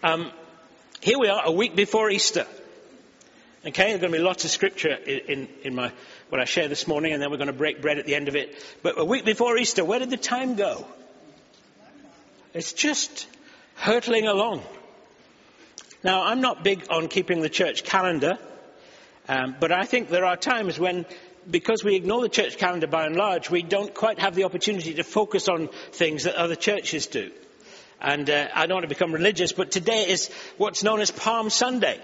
Um, here we are, a week before Easter. Okay, there's going to be lots of scripture in, in, in my, what I share this morning, and then we're going to break bread at the end of it. But a week before Easter, where did the time go? It's just hurtling along. Now, I'm not big on keeping the church calendar, um, but I think there are times when, because we ignore the church calendar by and large, we don't quite have the opportunity to focus on things that other churches do. And uh, I don't want to become religious, but today is what's known as Palm Sunday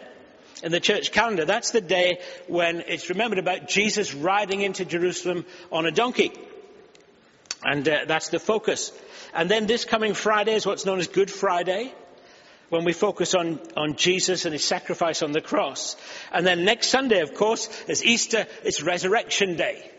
in the church calendar. That's the day when it's remembered about Jesus riding into Jerusalem on a donkey. And uh, that's the focus. And then this coming Friday is what's known as Good Friday when we focus on, on Jesus and his sacrifice on the cross. And then next Sunday, of course, is Easter, it's Resurrection Day.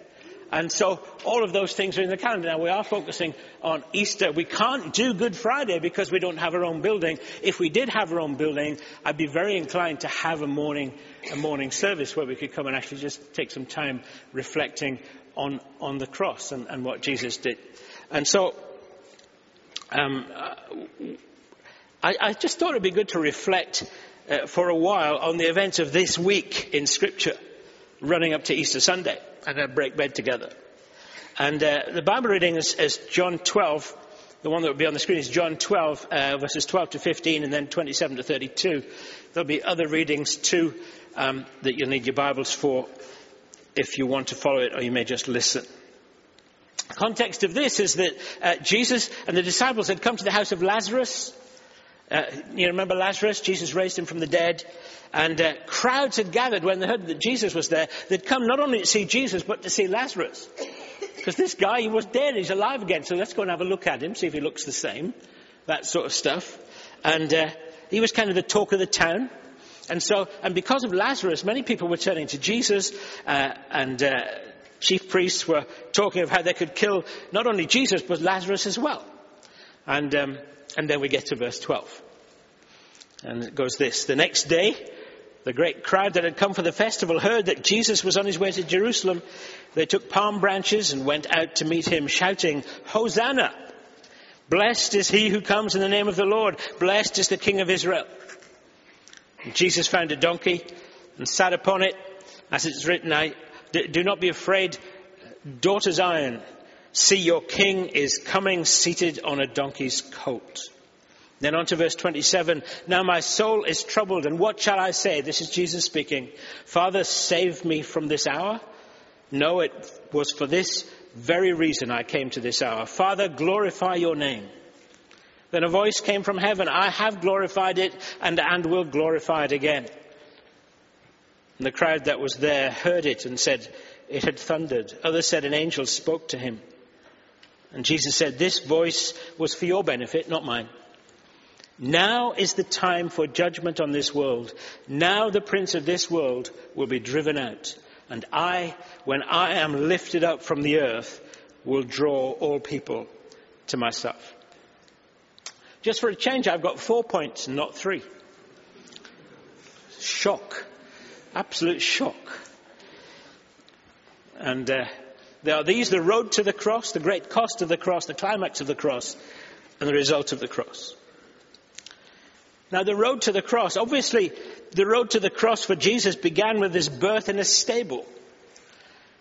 And so all of those things are in the calendar. Now we are focusing on Easter. We can't do Good Friday because we don't have our own building. If we did have our own building, I'd be very inclined to have a morning, a morning service where we could come and actually just take some time reflecting on, on the cross and, and what Jesus did. And so, um, I, I just thought it'd be good to reflect uh, for a while on the events of this week in Scripture, running up to Easter Sunday, and then break bread together. And uh, the Bible reading is, is, John 12. The one that will be on the screen is John 12, uh, verses 12 to 15, and then 27 to 32. There'll be other readings too um, that you'll need your Bibles for if you want to follow it, or you may just listen. The context of this is that uh, Jesus and the disciples had come to the house of Lazarus uh, you remember Lazarus? Jesus raised him from the dead. And uh, crowds had gathered when they heard that Jesus was there. They'd come not only to see Jesus, but to see Lazarus. Because this guy, he was dead, he's alive again. So let's go and have a look at him, see if he looks the same. That sort of stuff. And uh, he was kind of the talk of the town. And so, and because of Lazarus, many people were turning to Jesus, uh, and uh, chief priests were talking of how they could kill not only Jesus, but Lazarus as well. And um, and then we get to verse 12. And it goes this. The next day, the great crowd that had come for the festival heard that Jesus was on his way to Jerusalem. They took palm branches and went out to meet him, shouting, Hosanna! Blessed is he who comes in the name of the Lord. Blessed is the King of Israel. And Jesus found a donkey and sat upon it. As it's written, I, do not be afraid, daughter Zion. See, your king is coming seated on a donkey's colt. Then on to verse 27. Now my soul is troubled, and what shall I say? This is Jesus speaking. Father, save me from this hour. No, it was for this very reason I came to this hour. Father, glorify your name. Then a voice came from heaven. I have glorified it and, and will glorify it again. And the crowd that was there heard it and said, it had thundered. Others said an angel spoke to him. And Jesus said, This voice was for your benefit, not mine. Now is the time for judgment on this world. Now the prince of this world will be driven out. And I, when I am lifted up from the earth, will draw all people to myself. Just for a change, I've got four points, not three. Shock. Absolute shock. And uh, there are these the road to the cross, the great cost of the cross, the climax of the cross, and the result of the cross. Now, the road to the cross, obviously, the road to the cross for Jesus began with his birth in a stable.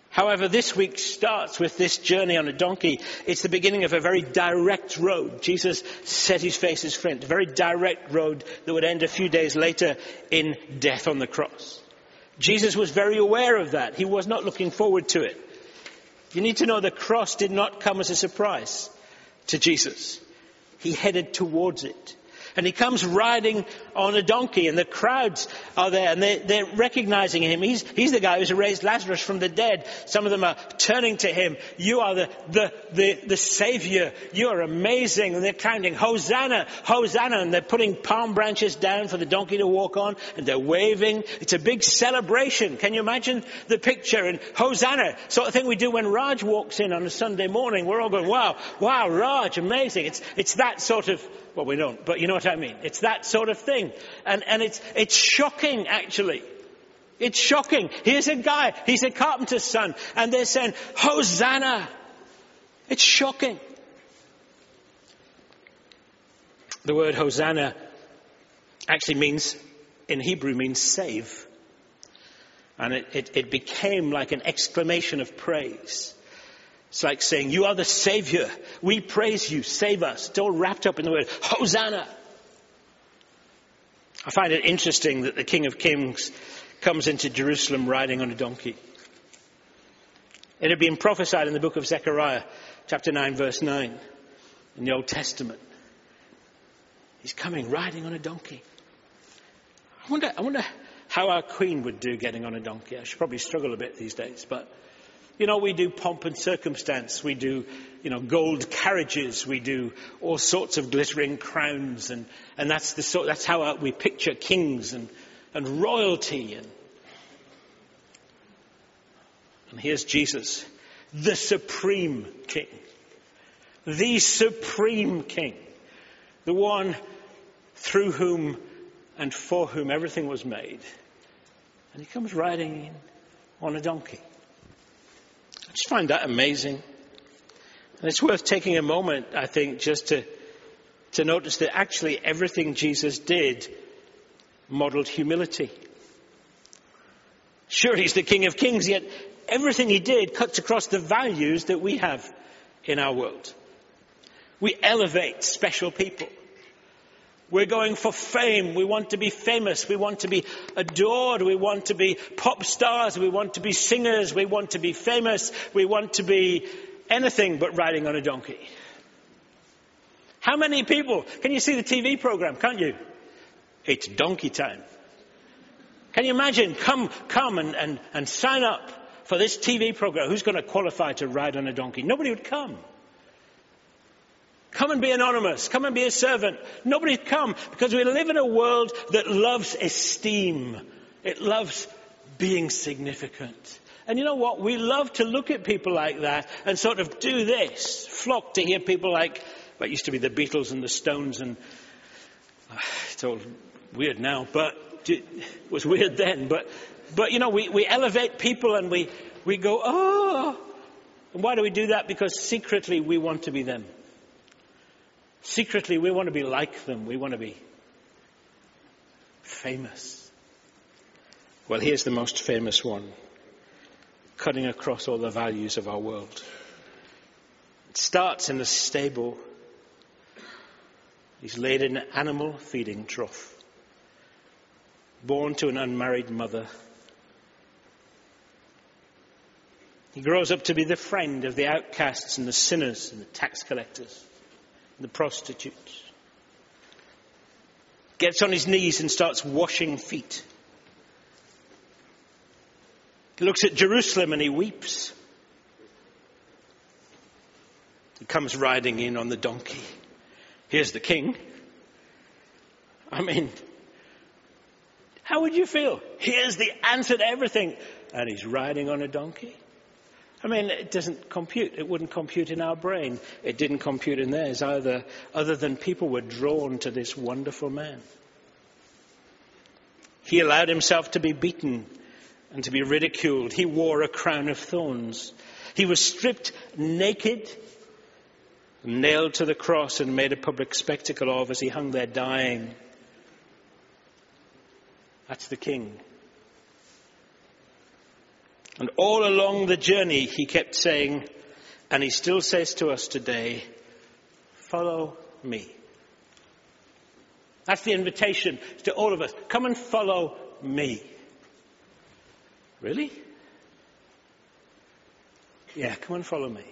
However, this week starts with this journey on a donkey. It's the beginning of a very direct road. Jesus set his face as flint, a very direct road that would end a few days later in death on the cross. Jesus was very aware of that. He was not looking forward to it. You need to know the cross did not come as a surprise to Jesus. He headed towards it. And he comes riding on a donkey and the crowds are there and they, they're recognizing him. He's, he's the guy who's raised Lazarus from the dead. Some of them are turning to him. You are the, the, the, the savior. You are amazing. And they're counting, Hosanna, Hosanna. And they're putting palm branches down for the donkey to walk on and they're waving. It's a big celebration. Can you imagine the picture? And Hosanna, sort of thing we do when Raj walks in on a Sunday morning. We're all going, wow, wow, Raj, amazing. It's, it's that sort of well, we don't, but you know what I mean. It's that sort of thing. And, and it's, it's shocking, actually. It's shocking. Here's a guy, he's a carpenter's son, and they're saying, Hosanna! It's shocking. The word Hosanna actually means, in Hebrew, means save. And it, it, it became like an exclamation of praise. It's like saying, You are the Savior. We praise you. Save us. It's all wrapped up in the word Hosanna. I find it interesting that the King of Kings comes into Jerusalem riding on a donkey. It had been prophesied in the book of Zechariah, chapter 9, verse 9, in the Old Testament. He's coming riding on a donkey. I wonder, I wonder how our Queen would do getting on a donkey. I should probably struggle a bit these days, but you know, we do pomp and circumstance. We do, you know, gold carriages. We do all sorts of glittering crowns. And, and that's, the sort, that's how we picture kings and, and royalty. And, and here's Jesus, the supreme king. The supreme king. The one through whom and for whom everything was made. And he comes riding in on a donkey. Just find that amazing. And it's worth taking a moment, I think, just to, to notice that actually everything Jesus did modeled humility. Sure, he's the King of Kings, yet everything he did cuts across the values that we have in our world. We elevate special people. We're going for fame. We want to be famous. We want to be adored. We want to be pop stars. We want to be singers. We want to be famous. We want to be anything but riding on a donkey. How many people? Can you see the TV program? Can't you? It's donkey time. Can you imagine? Come, come and, and, and sign up for this TV program. Who's going to qualify to ride on a donkey? Nobody would come. Come and be anonymous. Come and be a servant. Nobody'd come because we live in a world that loves esteem. It loves being significant. And you know what? We love to look at people like that and sort of do this. Flock to hear people like what used to be the Beatles and the Stones and uh, it's all weird now, but it was weird then. But, but you know, we, we elevate people and we, we go, oh. And why do we do that? Because secretly we want to be them. Secretly, we want to be like them. We want to be famous. Well, here's the most famous one, cutting across all the values of our world. It starts in a stable. He's laid in an animal feeding trough, born to an unmarried mother. He grows up to be the friend of the outcasts and the sinners and the tax collectors the prostitutes. Gets on his knees and starts washing feet. He looks at Jerusalem and he weeps. He comes riding in on the donkey. Here's the king. I mean, how would you feel? Here's the answer to everything. And he's riding on a donkey. I mean, it doesn't compute. It wouldn't compute in our brain. It didn't compute in theirs either, other than people were drawn to this wonderful man. He allowed himself to be beaten and to be ridiculed. He wore a crown of thorns. He was stripped naked, nailed to the cross, and made a public spectacle of as he hung there dying. That's the king. And all along the journey, he kept saying, and he still says to us today, follow me. That's the invitation to all of us. Come and follow me. Really? Yeah, come and follow me.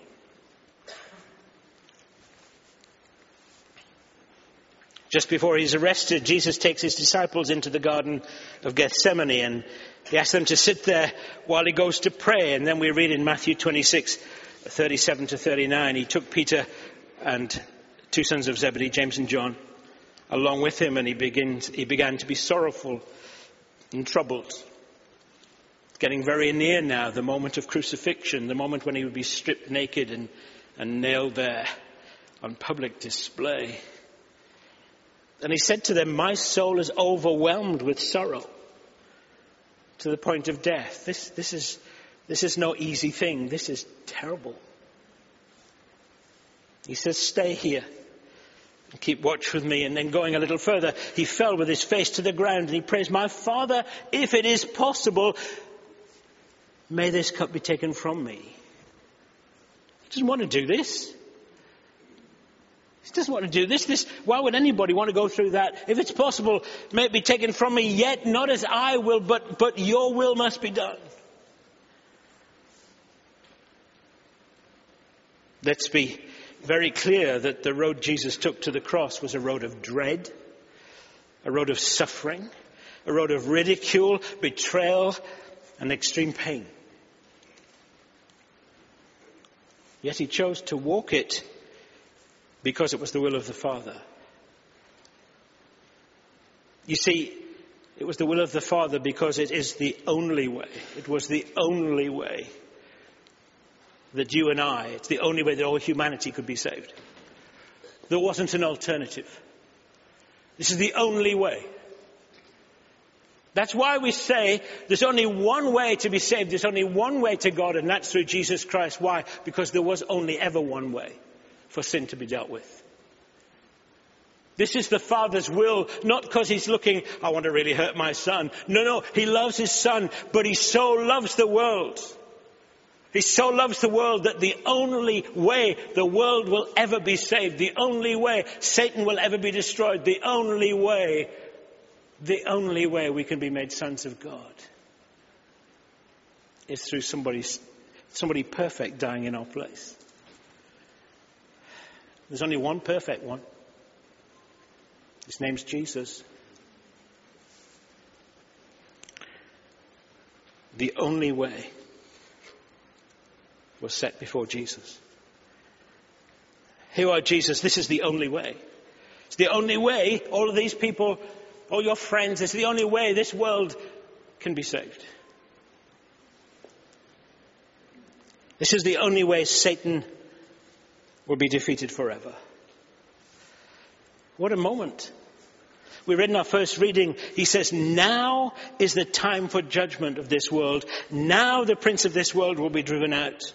Just before he's arrested, Jesus takes his disciples into the Garden of Gethsemane and he asks them to sit there while he goes to pray. And then we read in Matthew 26, 37 to 39, he took Peter and two sons of Zebedee, James and John, along with him and he, begins, he began to be sorrowful and troubled. Getting very near now, the moment of crucifixion, the moment when he would be stripped naked and, and nailed there on public display. And he said to them, My soul is overwhelmed with sorrow to the point of death. This, this, is, this is no easy thing. This is terrible. He says, Stay here. And keep watch with me. And then going a little further, he fell with his face to the ground and he prays, My Father, if it is possible, may this cup be taken from me. He doesn't want to do this. He doesn't want to do this. This, why would anybody want to go through that? If it's possible, may it be taken from me, yet not as I will, but, but your will must be done. Let's be very clear that the road Jesus took to the cross was a road of dread, a road of suffering, a road of ridicule, betrayal, and extreme pain. Yet he chose to walk it because it was the will of the Father. You see, it was the will of the Father because it is the only way. It was the only way that you and I, it's the only way that all humanity could be saved. There wasn't an alternative. This is the only way. That's why we say there's only one way to be saved. There's only one way to God, and that's through Jesus Christ. Why? Because there was only ever one way for sin to be dealt with. This is the Father's will, not because He's looking, I want to really hurt my son. No, no, He loves His son, but He so loves the world he so loves the world that the only way the world will ever be saved, the only way Satan will ever be destroyed, the only way, the only way we can be made sons of God is through somebody, somebody perfect dying in our place. There's only one perfect one. His name's Jesus. The only way was set before Jesus. Here are Jesus, this is the only way. It's the only way all of these people, all your friends, it's the only way this world can be saved. This is the only way Satan will be defeated forever. What a moment. We read in our first reading, he says, now is the time for judgment of this world. Now the prince of this world will be driven out.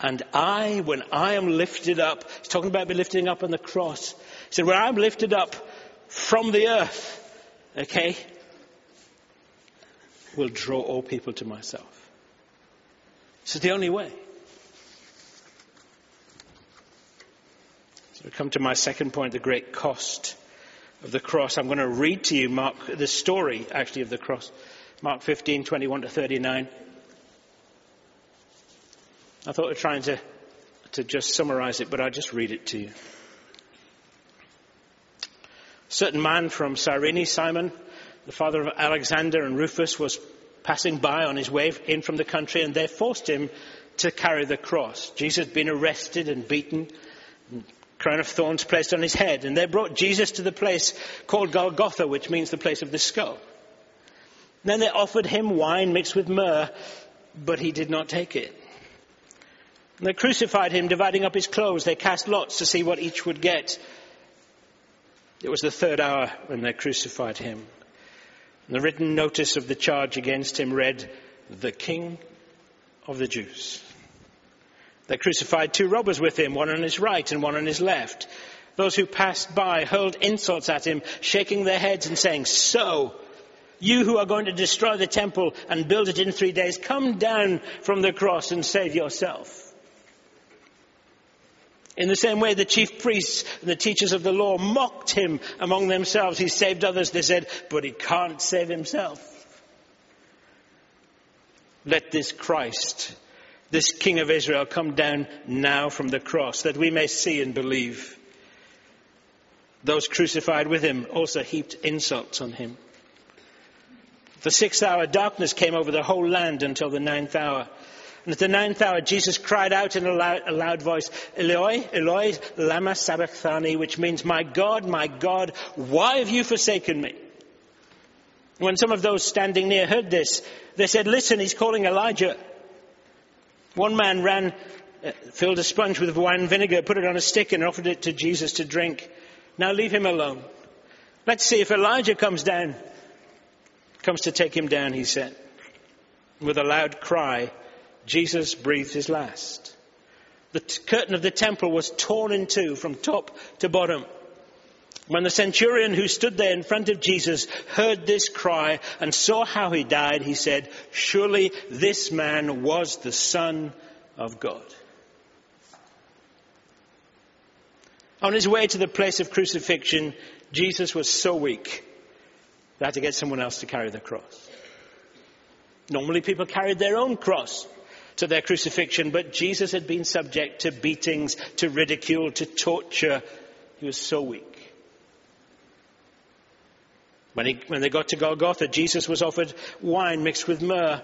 And I, when I am lifted up, he's talking about me lifting up on the cross. He said, when I'm lifted up from the earth, okay, will draw all people to myself. This is the only way. I come to my second point, the great cost of the cross. I'm going to read to you Mark, the story actually of the cross. Mark 15, 21 to 39. I thought of trying to, to just summarize it, but I'll just read it to you. A certain man from Cyrene, Simon, the father of Alexander and Rufus, was passing by on his way in from the country, and they forced him to carry the cross. Jesus had been arrested and beaten, and crown of thorns placed on his head, and they brought Jesus to the place called Golgotha, which means the place of the skull. then they offered him wine mixed with myrrh, but he did not take it. And they crucified him, dividing up his clothes. They cast lots to see what each would get. It was the third hour when they crucified him. And the written notice of the charge against him read, The King of the Jews. They crucified two robbers with him, one on his right and one on his left. Those who passed by hurled insults at him, shaking their heads and saying, So, you who are going to destroy the temple and build it in three days, come down from the cross and save yourself. In the same way, the chief priests and the teachers of the law mocked him among themselves. He saved others, they said, but he can't save himself. Let this Christ, this King of Israel, come down now from the cross that we may see and believe. Those crucified with him also heaped insults on him. The sixth hour, darkness came over the whole land until the ninth hour. And at the ninth hour, Jesus cried out in a loud, a loud voice, Eloi, Eloi, lama sabachthani, which means, My God, my God, why have you forsaken me? When some of those standing near heard this, they said, Listen, he's calling Elijah. One man ran, uh, filled a sponge with wine vinegar, put it on a stick, and offered it to Jesus to drink. Now leave him alone. Let's see if Elijah comes down. Comes to take him down, he said. With a loud cry, Jesus breathed his last. The t- curtain of the temple was torn in two from top to bottom. When the centurion who stood there in front of Jesus heard this cry and saw how he died, he said, Surely this man was the Son of God. On his way to the place of crucifixion, Jesus was so weak they had to get someone else to carry the cross. Normally people carried their own cross to their crucifixion, but Jesus had been subject to beatings, to ridicule, to torture. He was so weak. When, he, when they got to Golgotha, Jesus was offered wine mixed with myrrh.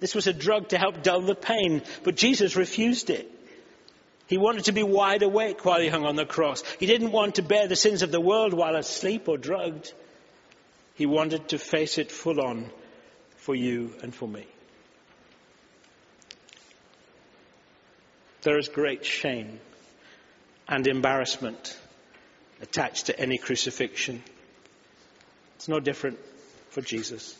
This was a drug to help dull the pain, but Jesus refused it. He wanted to be wide awake while he hung on the cross. He didn't want to bear the sins of the world while asleep or drugged. He wanted to face it full on for you and for me. There is great shame and embarrassment attached to any crucifixion. It's no different for Jesus.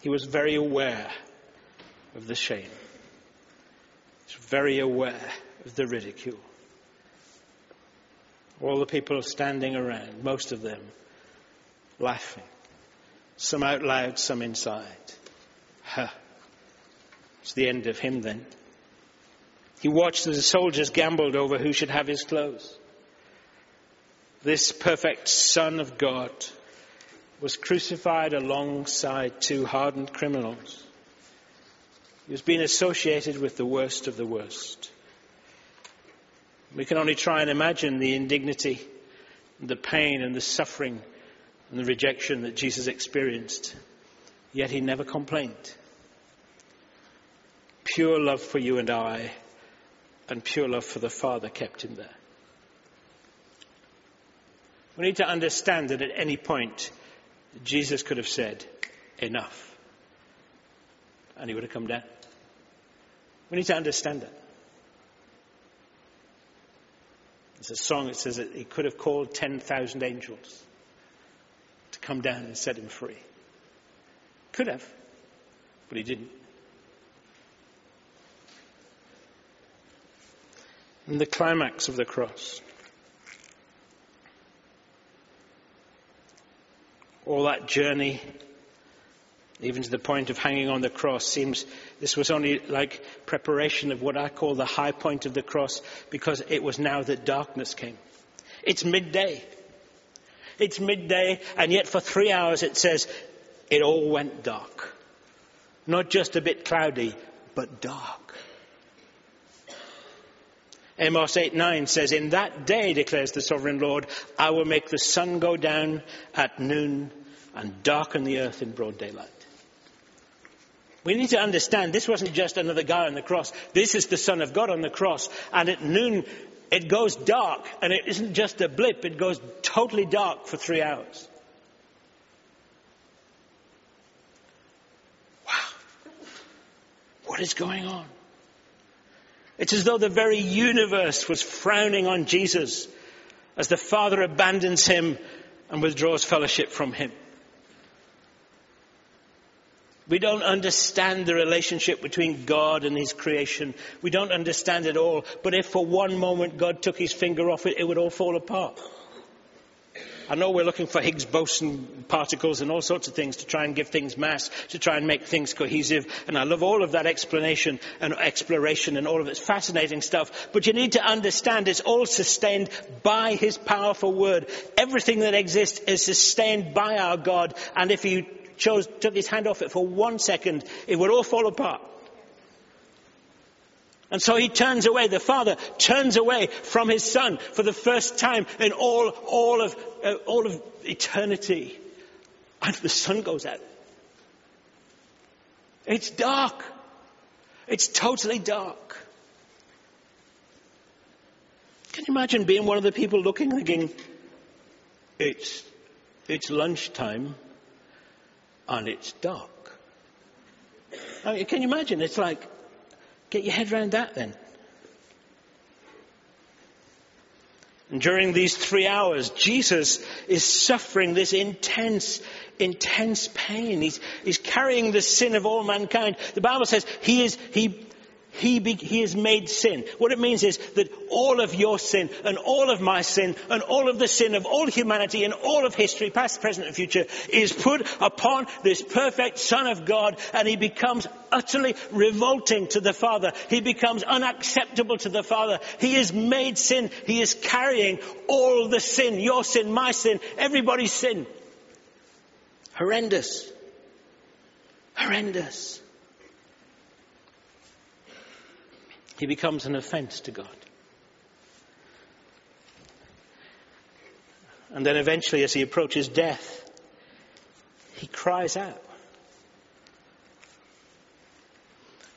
He was very aware of the shame. He was very aware of the ridicule. All the people standing around, most of them laughing, some out loud, some inside. Huh. It's the end of him then. He watched as the soldiers gambled over who should have his clothes. This perfect Son of God was crucified alongside two hardened criminals. He was being associated with the worst of the worst. We can only try and imagine the indignity, the pain and the suffering and the rejection that Jesus experienced. Yet he never complained. Pure love for you and I and pure love for the Father kept him there. We need to understand that at any point, Jesus could have said, enough. And he would have come down. We need to understand that. There's a song that says that he could have called 10,000 angels to come down and set him free. Could have, but he didn't. And the climax of the cross. All that journey, even to the point of hanging on the cross, seems this was only like preparation of what I call the high point of the cross because it was now that darkness came. It's midday. It's midday, and yet for three hours it says it all went dark. Not just a bit cloudy, but dark. Amos 8 9 says, In that day, declares the sovereign Lord, I will make the sun go down at noon and darken the earth in broad daylight. We need to understand this wasn't just another guy on the cross. This is the Son of God on the cross. And at noon, it goes dark. And it isn't just a blip, it goes totally dark for three hours. Wow. What is going on? It's as though the very universe was frowning on Jesus as the Father abandons him and withdraws fellowship from him. We don't understand the relationship between God and His creation. We don't understand it all. But if for one moment God took His finger off it, it would all fall apart. I know we're looking for Higgs boson particles and all sorts of things to try and give things mass, to try and make things cohesive. And I love all of that explanation and exploration and all of its fascinating stuff. But you need to understand it's all sustained by His powerful word. Everything that exists is sustained by our God. And if He chose, took His hand off it for one second, it would all fall apart. And so he turns away, the father turns away from his son for the first time in all, all, of, uh, all of eternity. And the sun goes out. It's dark. It's totally dark. Can you imagine being one of the people looking, thinking, it's, it's lunchtime and it's dark? I mean, can you imagine? It's like, Get your head around that then. And during these three hours, Jesus is suffering this intense, intense pain. He's, he's carrying the sin of all mankind. The Bible says he is, he, He, be, he is made sin. What it means is that all of your sin and all of my sin and all of the sin of all humanity and all of history, past, present and future, is put upon this perfect Son of God and he becomes utterly revolting to the Father. He becomes unacceptable to the Father. He is made sin. He is carrying all the sin, your sin, my sin, everybody's sin. Horrendous. Horrendous. He becomes an offense to God. And then eventually, as he approaches death, he cries out.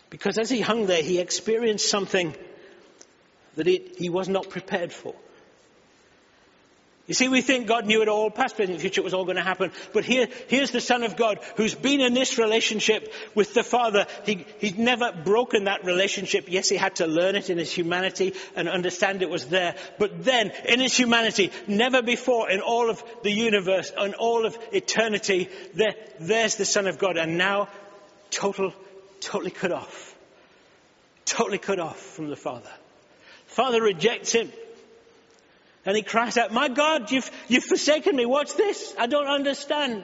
Because as he hung there, he experienced something that it, he was not prepared for. You see, we think God knew it all, past, present, future, it was all going to happen. But here, here's the Son of God who's been in this relationship with the Father. He, he's never broken that relationship. Yes, he had to learn it in his humanity and understand it was there. But then, in his humanity, never before in all of the universe, in all of eternity, there, there's the Son of God. And now, total, totally cut off. Totally cut off from the Father. Father rejects him. And he cries out, My God, you've, you've forsaken me. What's this? I don't understand.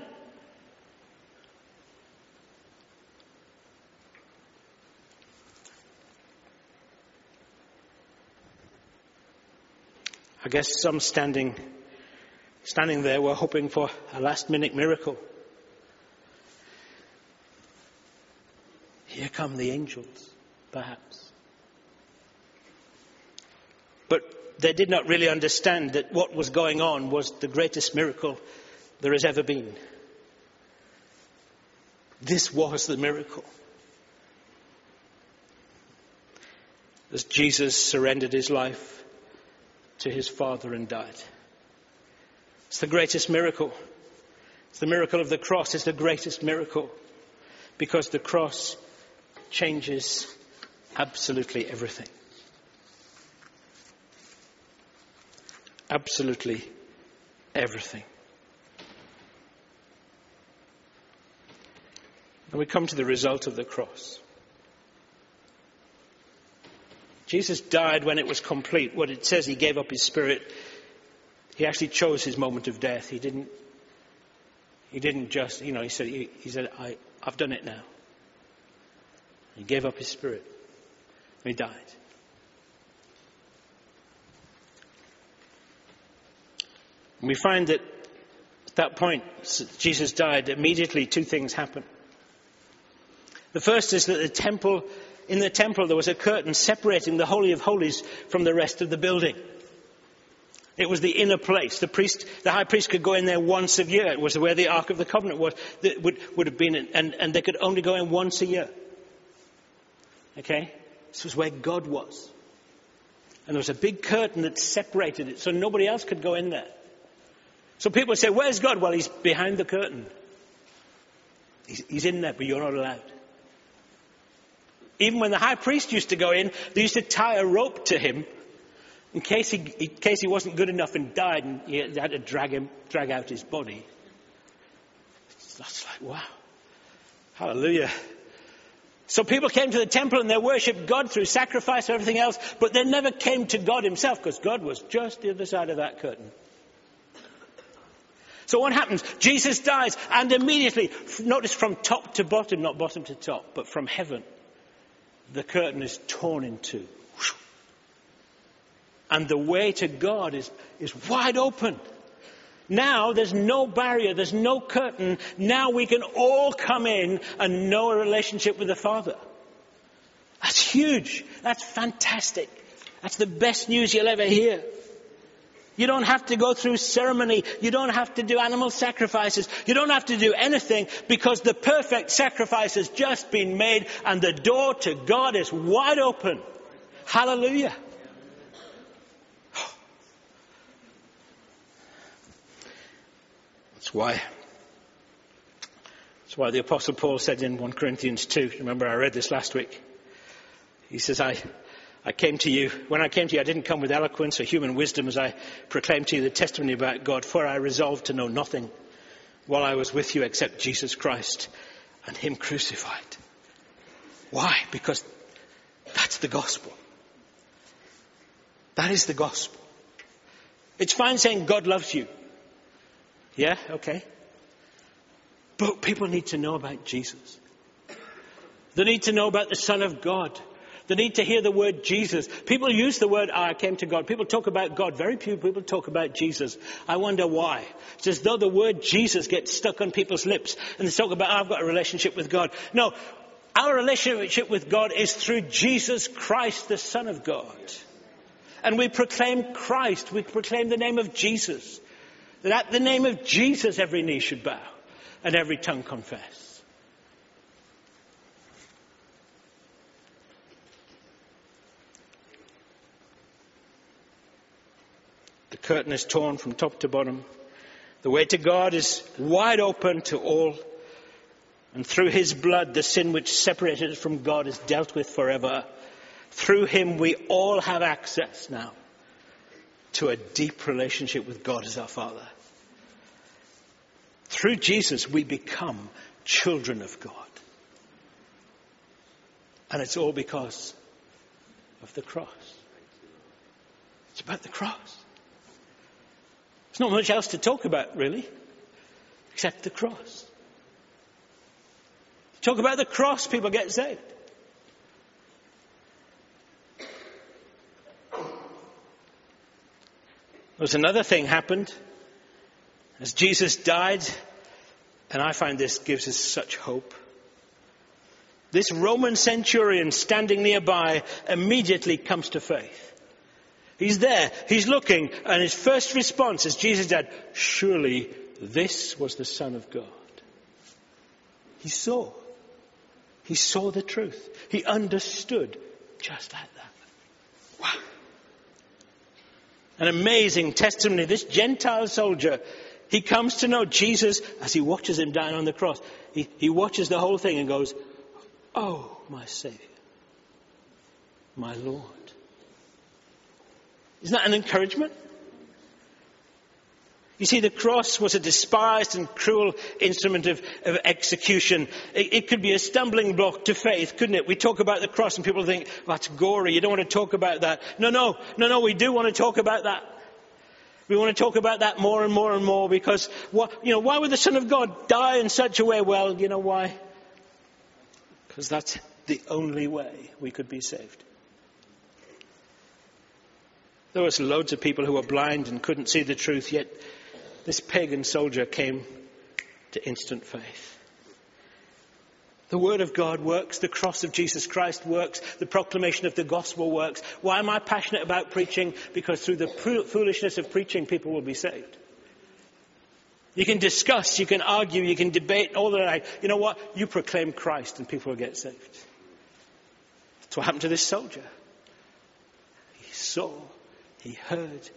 I guess some standing, standing there were hoping for a last minute miracle. Here come the angels, perhaps. But they did not really understand that what was going on was the greatest miracle there has ever been. This was the miracle. As Jesus surrendered his life to his Father and died. It's the greatest miracle. It's the miracle of the cross. It's the greatest miracle because the cross changes absolutely everything. Absolutely everything. And we come to the result of the cross. Jesus died when it was complete. What it says, he gave up his spirit. He actually chose his moment of death. He didn't, he didn't just, you know, he said, he, he said I, I've done it now. He gave up his spirit. And he died. And we find that at that point, Jesus died, immediately two things happen. The first is that the temple, in the temple there was a curtain separating the Holy of Holies from the rest of the building. It was the inner place. The priest, the high priest could go in there once a year. It was where the Ark of the Covenant was, that would, would have been, and, and they could only go in once a year. Okay? This was where God was. And there was a big curtain that separated it so nobody else could go in there. So people say, Where's God? Well, He's behind the curtain. He's, he's in there, but you're not allowed. Even when the high priest used to go in, they used to tie a rope to him in case he, in case he wasn't good enough and died and he had to drag him, drag out his body. That's like, wow. Hallelujah. So people came to the temple and they worshipped God through sacrifice and everything else, but they never came to God himself because God was just the other side of that curtain. So what happens? Jesus dies and immediately, notice from top to bottom, not bottom to top, but from heaven, the curtain is torn in two. And the way to God is, is wide open. Now there's no barrier, there's no curtain. Now we can all come in and know a relationship with the Father. That's huge. That's fantastic. That's the best news you'll ever hear. You don't have to go through ceremony. You don't have to do animal sacrifices. You don't have to do anything because the perfect sacrifice has just been made and the door to God is wide open. Hallelujah. That's why. That's why the apostle Paul said in 1 Corinthians 2, remember I read this last week. He says, I, I came to you, when I came to you, I didn't come with eloquence or human wisdom as I proclaimed to you the testimony about God, for I resolved to know nothing while I was with you except Jesus Christ and Him crucified. Why? Because That's the gospel. That is the gospel. It's fine saying God loves you. Yeah, okay. But people need to know about Jesus. They need to know about the Son of God. They need to hear the word Jesus. People use the word, oh, I came to God. People talk about God. Very few people talk about Jesus. I wonder why. It's as though the word Jesus gets stuck on people's lips and they talk about, oh, I've got a relationship with God. No, our relationship with God is through Jesus Christ, the Son of God. And we proclaim Christ. We proclaim the name of Jesus. That at the name of Jesus every knee should bow and every tongue confess. The curtain is torn from top to bottom. The way to God is wide open to all. And through his blood, the sin which separated us from God is dealt with forever. Through him, we all have access now to a deep relationship with God as our Father. Through Jesus, we become children of God. And it's all because of the cross. It's about the cross. There's not much else to talk about, really, except the cross. Talk about the cross, people get saved. There's another thing happened as Jesus died, and I find this gives us such hope. This Roman centurion standing nearby immediately comes to faith. He's there, he's looking, and his first response is Jesus said, Surely this was the Son of God. He saw. He saw the truth. He understood just like that. Wow. An amazing testimony. This Gentile soldier, he comes to know Jesus as he watches him down on the cross. He, he watches the whole thing and goes, Oh, my Savior, my Lord. Isn't that an encouragement? You see, the cross was a despised and cruel instrument of, of execution. It, it, could be a stumbling block to faith, couldn't it? We talk about the cross and people think, that's gory, you don't want to talk about that. No, no, no, no, we do want to talk about that. We want to talk about that more and more and more because, what, you know, why would the Son of God die in such a way? Well, you know why? Because that's the only way we could be saved. There was loads of people who were blind and couldn't see the truth, yet this pagan soldier came to instant faith. The Word of God works. The cross of Jesus Christ works. The proclamation of the gospel works. Why am I passionate about preaching? Because through the foolishness of preaching, people will be saved. You can discuss, you can argue, you can debate all the night. You know what? You proclaim Christ and people will get saved. That's what happened to this soldier. He saw he heard,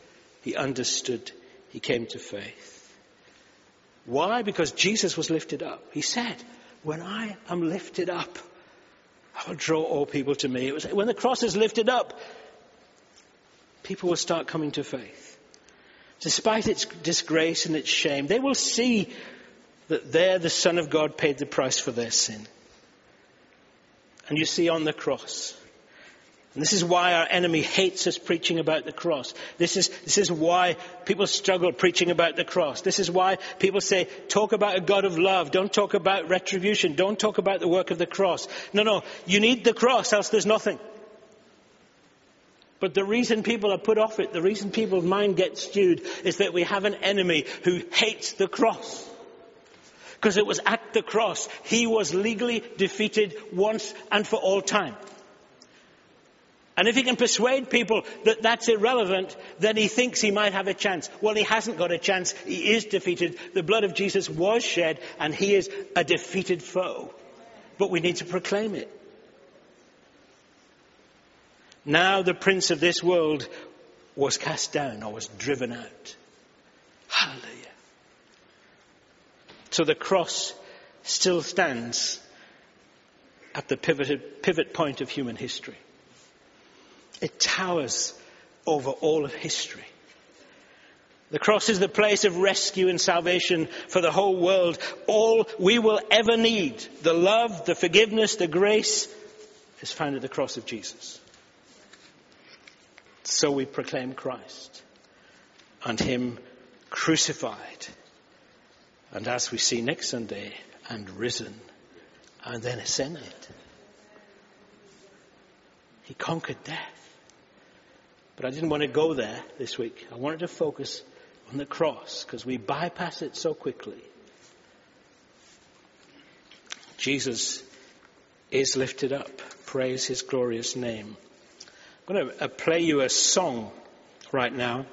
he understood, he came to faith. Why? Because Jesus was lifted up. He said, When I am lifted up, I will draw all people to me. It was when the cross is lifted up, people will start coming to faith. Despite its disgrace and its shame, they will see that there the Son of God paid the price for their sin. And you see on the cross, and this is why our enemy hates us preaching about the cross. This is, this is why people struggle preaching about the cross. This is why people say, talk about a God of love. Don't talk about retribution. Don't talk about the work of the cross. No, no. You need the cross, else there's nothing. But the reason people are put off it, the reason people's mind gets stewed, is that we have an enemy who hates the cross. Because it was at the cross he was legally defeated once and for all time. And if he can persuade people that that's irrelevant, then he thinks he might have a chance. Well, he hasn't got a chance. He is defeated. The blood of Jesus was shed, and he is a defeated foe. But we need to proclaim it. Now the prince of this world was cast down or was driven out. Hallelujah. So the cross still stands at the pivot, pivot point of human history. It towers over all of history. The cross is the place of rescue and salvation for the whole world. All we will ever need, the love, the forgiveness, the grace, is found at the cross of Jesus. So we proclaim Christ and Him crucified. And as we see next Sunday, and risen and then ascended. He conquered death. But I didn't want to go there this week. I wanted to focus on the cross because we bypass it so quickly. Jesus is lifted up. Praise his glorious name. I'm going to uh, play you a song right now.